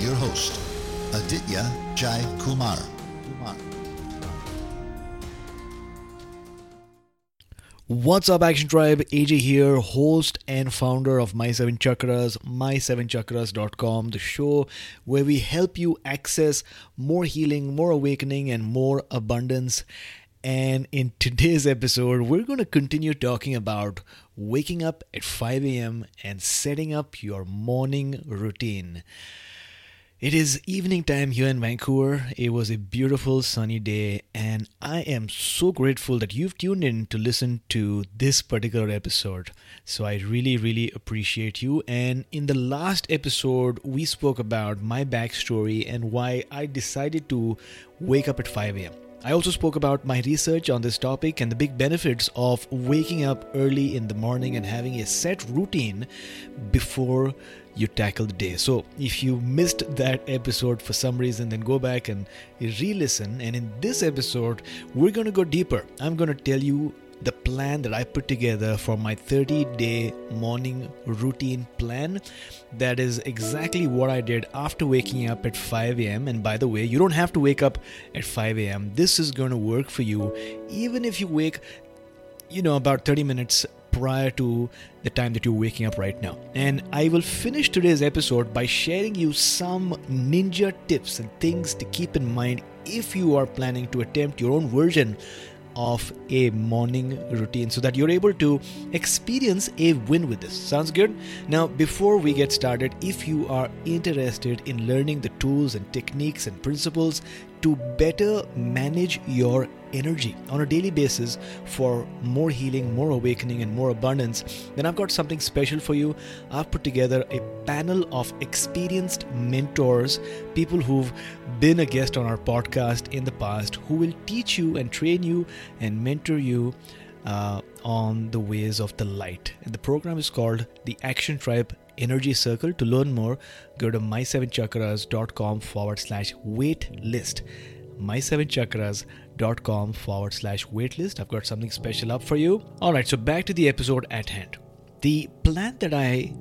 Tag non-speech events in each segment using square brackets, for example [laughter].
your host, Aditya Jai Kumar. What's up, Action Tribe? AJ here, host and founder of My Seven Chakras, my7chakras.com, the show where we help you access more healing, more awakening, and more abundance. And in today's episode, we're going to continue talking about waking up at 5 a.m. and setting up your morning routine. It is evening time here in Vancouver. It was a beautiful sunny day, and I am so grateful that you've tuned in to listen to this particular episode. So, I really, really appreciate you. And in the last episode, we spoke about my backstory and why I decided to wake up at 5 a.m. I also spoke about my research on this topic and the big benefits of waking up early in the morning and having a set routine before you tackle the day. So, if you missed that episode for some reason, then go back and re listen. And in this episode, we're going to go deeper. I'm going to tell you the plan that I put together for my 30 day morning routine plan. That is exactly what I did after waking up at 5 a.m. And by the way, you don't have to wake up at 5 a.m. This is going to work for you even if you wake, you know, about 30 minutes prior to the time that you're waking up right now. And I will finish today's episode by sharing you some ninja tips and things to keep in mind if you are planning to attempt your own version of a morning routine so that you're able to experience a win with this. Sounds good? Now, before we get started, if you are interested in learning the tools and techniques and principles to better manage your energy on a daily basis for more healing, more awakening, and more abundance, then I've got something special for you. I've put together a panel of experienced mentors, people who've been a guest on our podcast in the past, who will teach you and train you and mentor you. Uh, on the ways of the light. And the program is called the Action Tribe Energy Circle. To learn more, go to my7chakras.com forward slash wait list. My7chakras.com forward slash waitlist. I've got something special up for you. Alright, so back to the episode at hand. The plan that I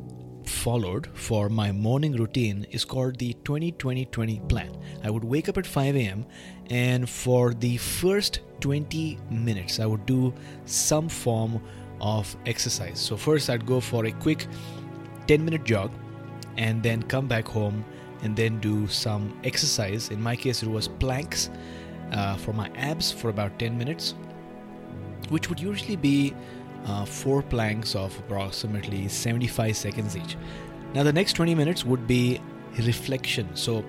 followed for my morning routine is called the 20 20 20 plan. I would wake up at 5 a.m. and for the first 20 minutes, I would do some form of exercise. So, first, I'd go for a quick 10 minute jog and then come back home and then do some exercise. In my case, it was planks uh, for my abs for about 10 minutes, which would usually be uh, four planks of approximately 75 seconds each. Now, the next 20 minutes would be reflection. So,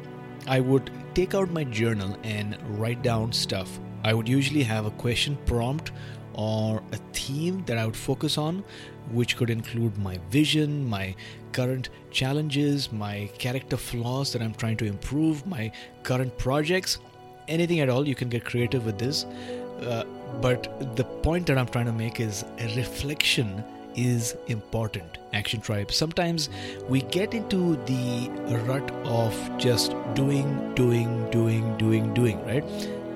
I would take out my journal and write down stuff. I would usually have a question prompt or a theme that I would focus on, which could include my vision, my current challenges, my character flaws that I'm trying to improve, my current projects, anything at all. You can get creative with this. Uh, but the point that I'm trying to make is a reflection is important, Action Tribe. Sometimes we get into the rut of just doing, doing, doing, doing, doing, right?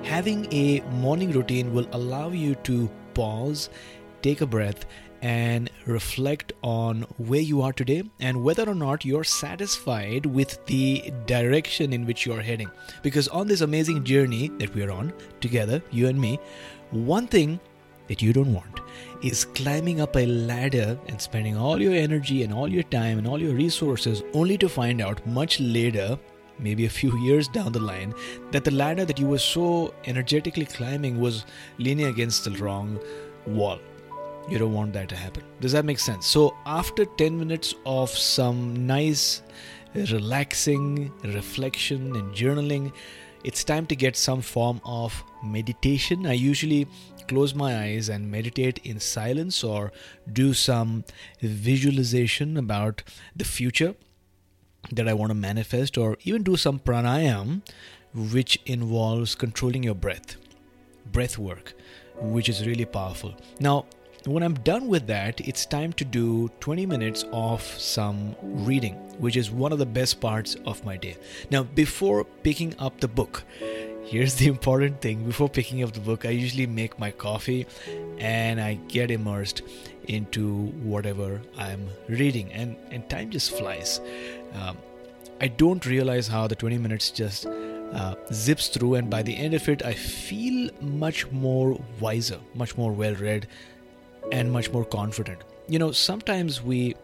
Having a morning routine will allow you to pause, take a breath, and reflect on where you are today and whether or not you're satisfied with the direction in which you're heading. Because on this amazing journey that we're on together, you and me, one thing that you don't want is climbing up a ladder and spending all your energy and all your time and all your resources only to find out much later maybe a few [laughs] years down the line that the ladder that you were so energetically climbing was leaning against the wrong wall. You don't want that to happen. Does that make sense? So after 10 minutes of some nice relaxing reflection and journaling it's time to get some form of meditation. I usually close my eyes and meditate in silence or do some visualization about the future that I want to manifest, or even do some pranayam, which involves controlling your breath, breath work, which is really powerful. Now, when I'm done with that, it's time to do 20 minutes of some reading, which is one of the best parts of my day. Now, before picking up the book, here's the [laughs] important thing before picking up the book, I usually make my coffee and I get immersed into whatever I'm reading, and, and time just flies. Um, I don't realize how the 20 minutes just uh, zips through, and by the end of it, I feel much more wiser, much more well read, and much more confident. You know, sometimes we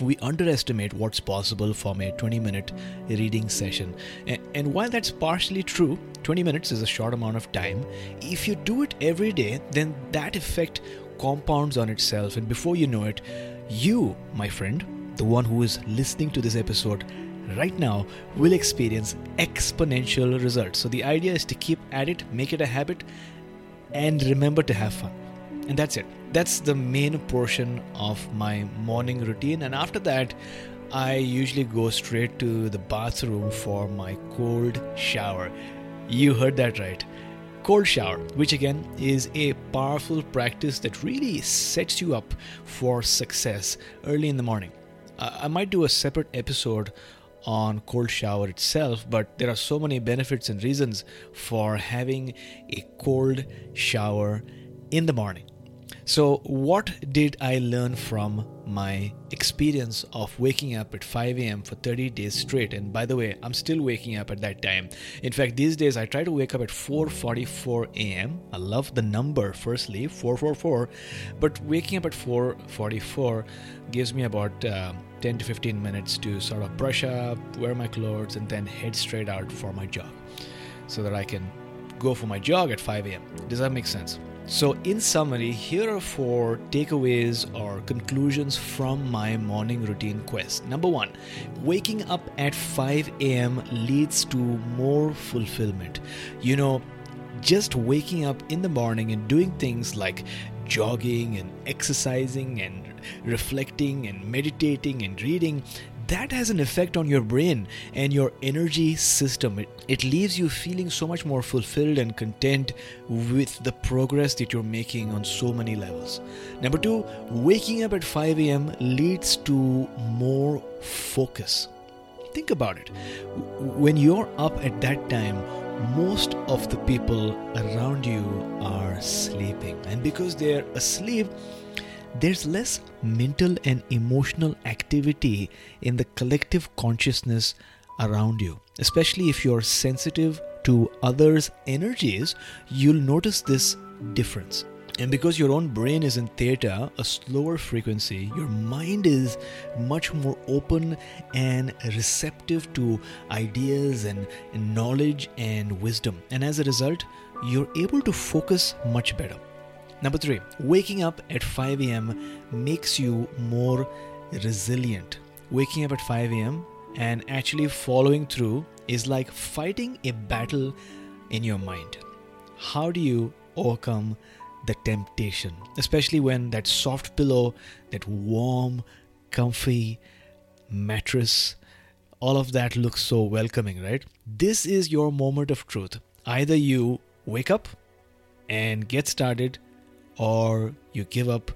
we underestimate what's possible from a 20 minute reading session. And, and, while that's partially true, 20 minutes is a short amount of time. If you do it every day, then that effect compounds on itself. And before you know it, you, my friend, the one who is listening to this episode right now, will experience exponential results. So the idea is to keep at it, make it a habit, and remember to have fun. And that's it. That's the main portion of my morning routine. And after that, I usually go straight to the bathroom for my cold shower. You heard that right. Cold shower, which again is a powerful practice that really sets you up for success early in the morning. I might do a separate episode on cold shower itself but there are so many benefits and reasons for having a cold shower in the morning so, what did I learn from my experience of waking up at 5 a.m. for 30 days straight? And by the way, I'm still waking up at that time. In fact, these days I try to wake up at 4:44 a.m. I love the number, firstly, 444, but waking up at 4:44 gives me about uh, 10 to 15 minutes to sort of brush up, wear my clothes, and then head straight out for my jog, so that I can go for my jog at 5 a.m. Does that make sense? So, in summary, here are four takeaways or conclusions from my morning routine quest. Number one, waking up at 5 a.m. leads to more fulfillment. You know, just waking up in the morning and doing things like jogging and exercising and reflecting and meditating and reading that has an effect on your brain and your energy system. It, it leaves you feeling so much more fulfilled and content with the progress that you're making on so many levels. Number two, waking up at 5 a.m. leads to more focus. Think about it. When you're up at that time, most of the people around you are sleeping. And because they're asleep, there's less mental and emotional activity in the collective consciousness around you. Especially if you're sensitive to others' energies, you'll notice this difference. And because your own brain is in theta, a slower frequency, your mind is much more open and receptive to ideas and, knowledge and wisdom. And as a result, you're able to focus much better. Number three, waking up at 5 a.m. makes you more resilient. waking up at 5 a.m. and actually following through is like fighting a battle in your mind. How do you overcome the temptation, especially when that soft pillow, that warm, comfy mattress, all of that looks so welcoming, right? This is your moment of truth. Either you wake up and get started, or you give up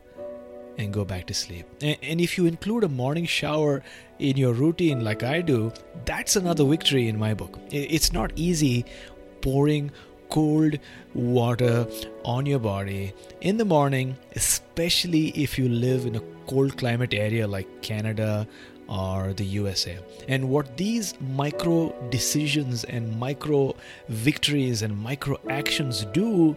and go back to sleep. And, if you include a morning shower in your routine, like I do, that's another victory in my book. It's not easy pouring cold water on your body in the morning, especially if you live in a cold climate area like Canada or the USA. And what these micro decisions and micro victories and micro actions do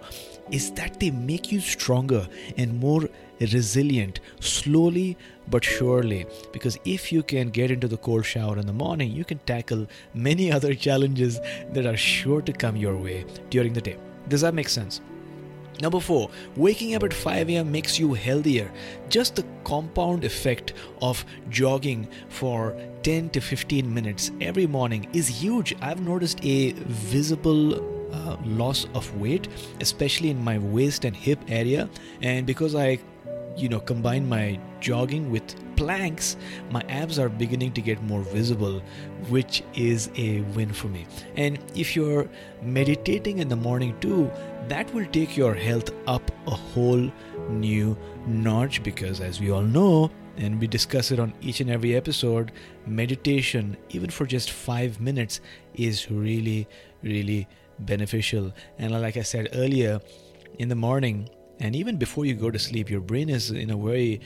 is that they make you stronger and more resilient slowly but surely. Because if you can get into the cold shower in the morning, you can tackle many [laughs] other challenges that are sure to come your way during the day. Does that make sense? Number four, waking up at 5 a.m. makes you healthier. Just the compound effect of jogging for 10 to 15 minutes every morning is huge. I've noticed a visible uh, loss of weight, especially in my waist and hip area. And because I you know combine my jogging with planks my abs are beginning to get more visible which is a win for me and if you're meditating in the morning too that will take your health up a whole new notch because as we all know and we discuss it on each and every episode meditation even for just 5 minutes is really really beneficial and like i said earlier in the morning and even before you go to sleep, your brain is in a very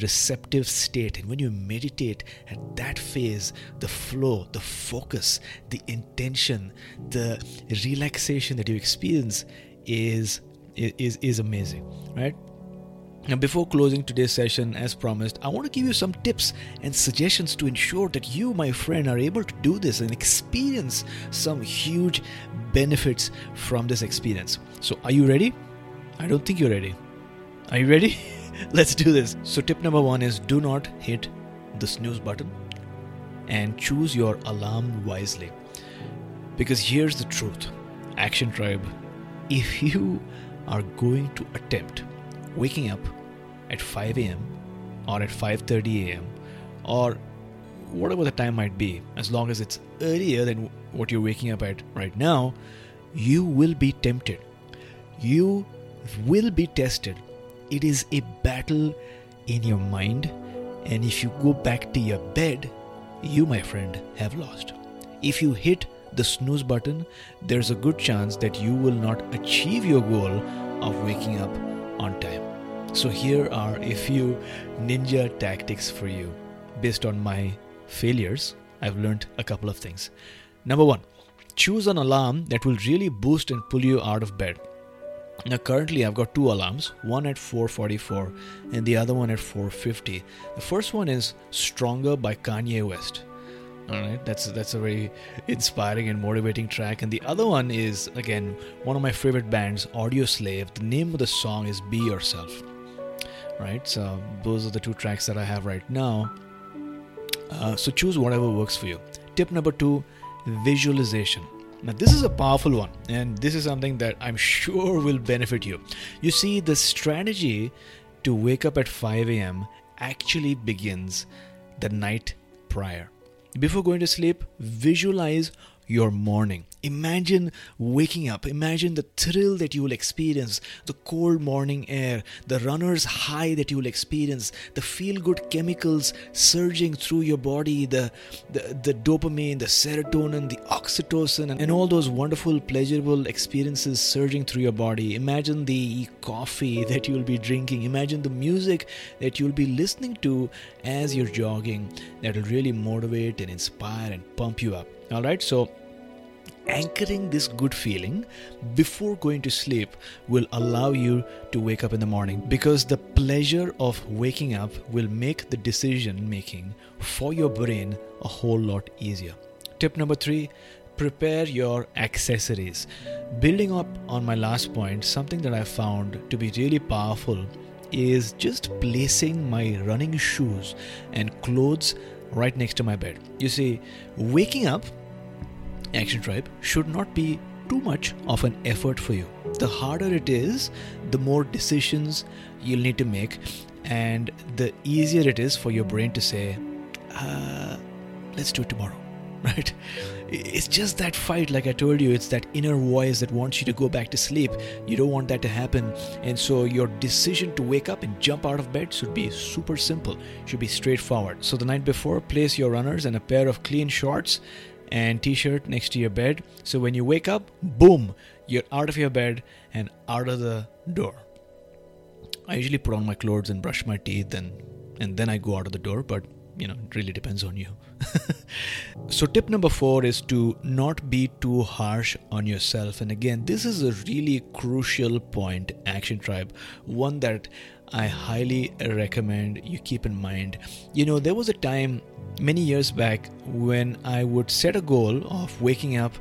receptive state. And when you meditate at that phase, the flow, the focus, the intention, the relaxation that you experience is is is amazing, right? Now, before closing today's session, as promised, I want to give you some tips and suggestions to ensure that you, my friend, are able to do this and experience some huge benefits from this experience. So, are you ready? I don't think you're ready. Are you ready? [laughs] Let's do this. So, tip number one is do not hit the snooze button and choose your alarm wisely. Because here's the truth Action Tribe, if you are going to attempt waking up at 5 a.m. or at 5:30 a.m. or whatever the time might be, as long as it's earlier than what you're waking up at right now, you will be tempted. You will be tested. It is a battle in your mind, and if you go back to your bed, you, my friend, have lost. If you hit the snooze button, there's a good chance that you will not achieve your goal of waking up on time. So, here are a few ninja tactics for you. Based on my failures, I've learned a couple of things. Number one, choose an alarm that will really boost and pull you out of bed. Now currently I've got two alarms, one at 444 and the other one at 450. The first one is Stronger by Kanye West. All right, that's that's a very inspiring and motivating track. And the other one is again one of my favorite bands, Audioslave. The name of the song is Be Yourself. Right, so those are the two tracks that I have right now. Uh, so choose whatever works for you. Tip number two: visualization. Now, this is a powerful one, and this is something that I'm sure will benefit you. You see, the strategy to wake up at 5 a.m. actually begins the night prior. Before going to sleep, visualize your morning. Imagine waking up. Imagine the thrill that you will experience, the cold morning air, the runner's high that you will experience, the feel good chemicals surging through your body, the, the, the dopamine, the serotonin, the oxytocin, and, and all those wonderful, pleasurable experiences surging through your body. Imagine the coffee [laughs] that you'll be drinking. Imagine the music that you'll be listening to as you're jogging that will really motivate and inspire and pump you up. All right, so anchoring this good feeling before going to sleep will allow you to wake up in the morning because the pleasure of waking up will make the decision making for your brain a whole lot easier. Tip number three prepare your accessories. Building up on my last point, something that I found to be really powerful is just placing my running shoes and clothes right next to my bed. You see, waking up, Action Tribe, should not be too much of an effort for you. The harder it is, the more decisions you'll need to make, and the easier it is for your brain to say, uh, let's do it tomorrow [laughs] right? It's just that fight like i told you it's that inner voice that wants you to go back to sleep. You don't want that to happen. And so your decision to wake up and jump out of bed should be super simple. Should be straightforward. So the night before place your runners and a pair of clean shorts and t-shirt next to your bed. So when you wake up boom you're out of your bed and out of the door. I usually put on my clothes and brush my teeth and and then i go out of the door but you know it really depends on you [laughs] so tip number 4 is to not be too harsh on yourself. And again this is a really crucial point action tribe. One that i highly recommend you keep in mind. You know there was a time many years back when i would set a goal of waking up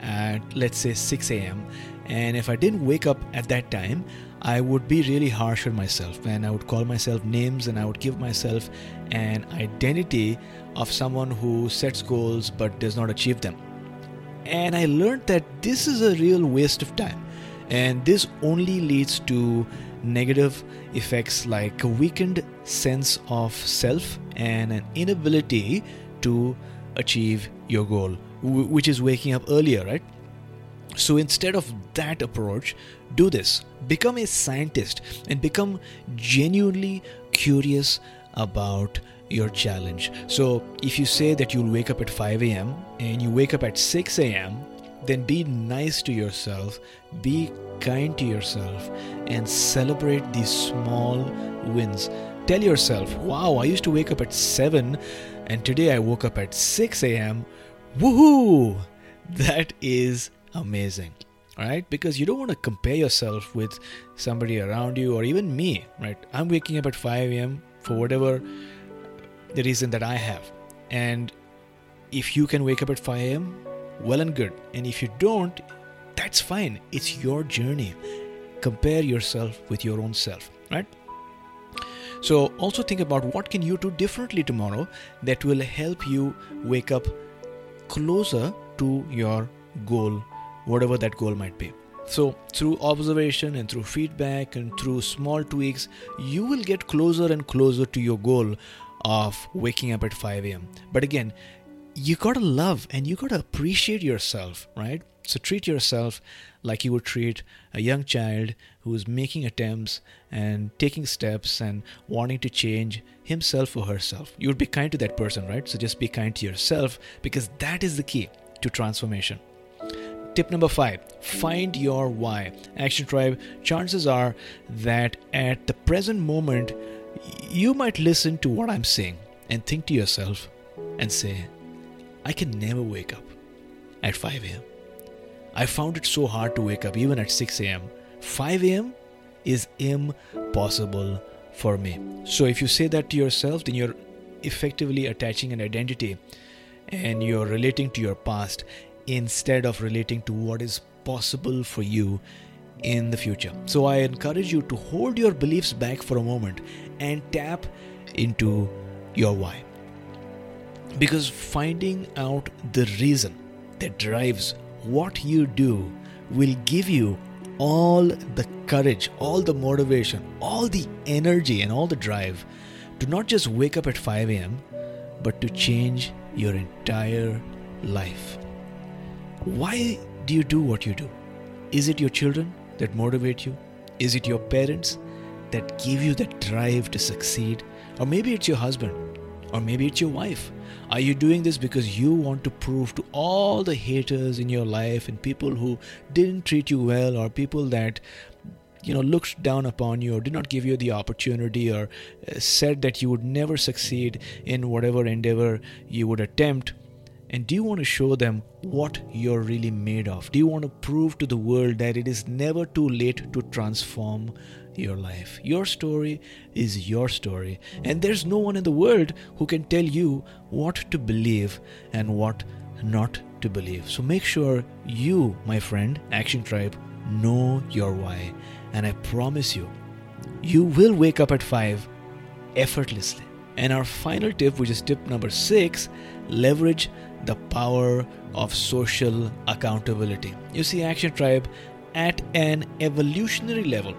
at let's say 6 a.m and if i didn't wake up at that time I would be really harsh on myself. And I would call myself names and I would give myself an identity of someone who sets goals but does not achieve them. And I learned that this is a real waste of time and this only leads to negative effects like a weakened sense of self and an inability to achieve your goal, which is waking up earlier, right? So instead of that approach, do this. Become a scientist and become genuinely curious about your challenge. So if you say that you'll wake up at 5 a.m. and you wake up at 6 a.m., then be nice to yourself, be kind to yourself, and celebrate these small wins. Tell yourself, wow, I used to wake up at 7 and today I woke up at 6 a.m. Woohoo! That is amazing right because you don't want to compare yourself with somebody around you or even me right i'm waking up at 5 a.m for whatever the reason that i have. And if you can wake up at 5 a.m well and good. And if you don't that's fine. It's your journey. Compare yourself with your own self right? So also think about what can you do differently tomorrow that will help you wake up closer to your goal whatever that goal might be. So, through observation and through feedback and through small tweaks, you will get closer and closer to your goal of waking up at 5 a.m. But again, you gotta love and you gotta appreciate yourself, right? So, treat yourself like you would treat a young child who is making attempts and taking steps and wanting to change himself or herself. You would be kind to that person, right? So, just be kind to yourself because that is the key to transformation. Tip number five find your why. Action Tribe, chances are that at the present moment, you might listen to what I'm saying and think to yourself and say, I can never wake up at 5 a.m. I found it so hard to wake up even at 6 a.m. 5 a.m. is impossible for me. So if you say that to yourself, then you're effectively attaching an identity and you're relating to your past instead of relating to what is possible for you in the future. So I encourage you to hold your beliefs back for a moment and tap into your why. Because finding out the reason that drives what you do will give you all the courage, all the motivation, all the energy, and all the drive to not just wake up at 5 a.m., but to change your entire life. Why do you do what you do? Is it your children that motivate you? Is it your parents that give you that drive to succeed? Or maybe it's your husband, or maybe it's your wife. Are you doing this because you want to prove to all the haters in your life and people who didn't treat you well, or people that you know looked down upon you or did not give you the opportunity or uh, said that you would never succeed in whatever endeavor you would attempt and do you want to show them what you're really made of? Do you want to prove to the world that it is never too late to transform your life? Your story is your story, and there's no one in the world who can tell you what to believe and what not to believe. So make sure you, my friend, Action Tribe, know your why. And I promise you, you will wake up at 5 effortlessly. And our final tip, which is tip number six, leverage the power of social accountability. You see, Action Tribe at an evolutionary level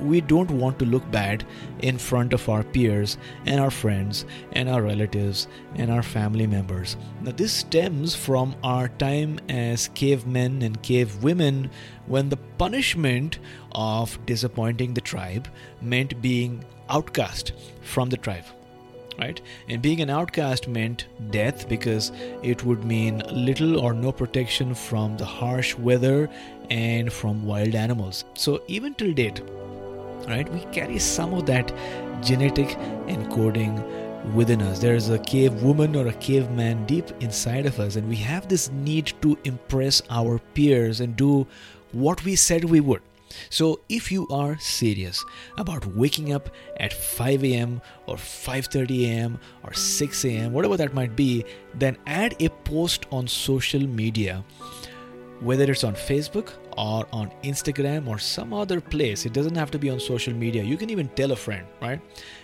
we don't want to look bad in front of our peers and our friends and our relatives and our family members. Now, this stems from our time as cavemen and cave women when the punishment of disappointing the tribe meant being outcast from the tribe right? And being an outcast meant death because it would mean little or no protection from the harsh weather and from wild animals. So, even till date, right we carry some of that genetic encoding within us there is a cave woman or a caveman deep inside of us and we have this need to impress our peers and do what we said we would so if you are serious about waking up at 5 a.m. or 5:30 a.m. or 6 a.m. whatever that might be then add a post on social media whether it's on Facebook or on Instagram or some other place. It doesn't have to be on social media. You can even tell a friend, right?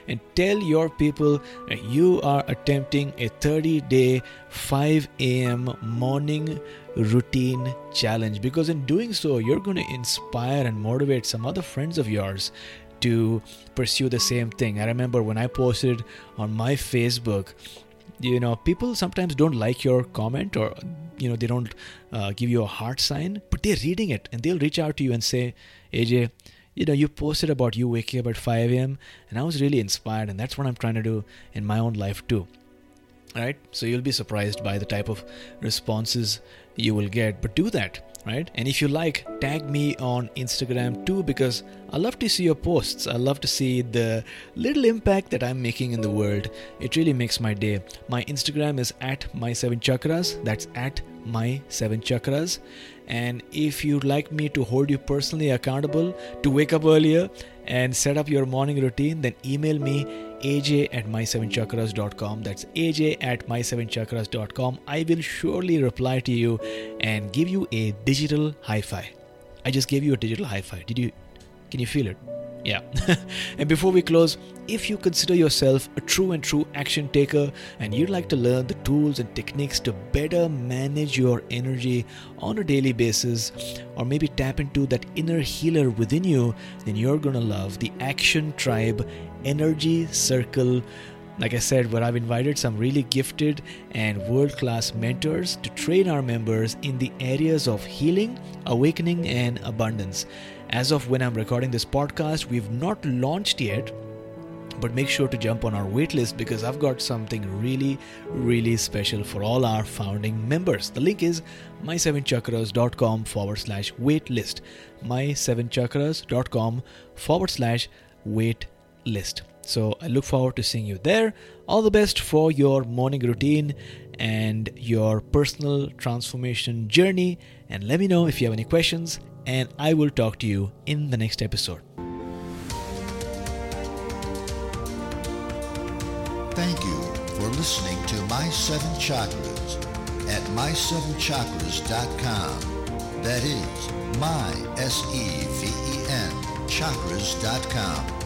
And tell your people you are attempting a 30 day 5 a.m. morning routine challenge because in doing so, you're going to inspire and motivate some other friends of yours to pursue the same thing. I remember when I posted on my Facebook you know people sometimes don't like your comment or you know they don't uh, give you a heart sign but they're reading it and they'll reach out to you and say aj you know you posted about you waking up at 5 a.m and i was really inspired and that's what i'm trying to do in my own life too. Right? So you'll be surprised by the type of responses you will get but do that right? And if you like, tag me on Instagram too because I love to see your posts. I love to see the little impact that I'm making in the world. It really makes my day. My Instagram is at my seven chakras. That's at my seven chakras. And if you'd like me to hold you personally accountable to wake up earlier and set up your morning routine, then email me aj at my7chakras.com. That's aj at my7chakras.com. I will surely reply to you and give you a digital hi fi. I just gave you a digital hi fi. Did you? Can you feel it? Yeah. [laughs] and before we close, if you consider yourself a true and true action taker and you'd like to learn the tools and techniques to better manage your energy on a daily basis, or maybe tap into that inner healer within you, then you're gonna love the Action Tribe Energy Circle like I said, where I've invited some really gifted and world class mentors to train our members in the areas of healing, awakening, and abundance. As of when I'm recording this podcast, we've not launched yet, but make sure to jump on our waitlist because I've got something really, really special for all our founding members. The link is my7chakras.com forward slash waitlist. My7chakras.com forward slash waitlist. So I look forward to seeing you there. All the best for your morning routine and your personal transformation journey. And let me know if you have any questions and I will talk to you in the next episode. Thank you for listening to My Seven Chakras at my7chakras.com. That is my S E V E N chakras.com.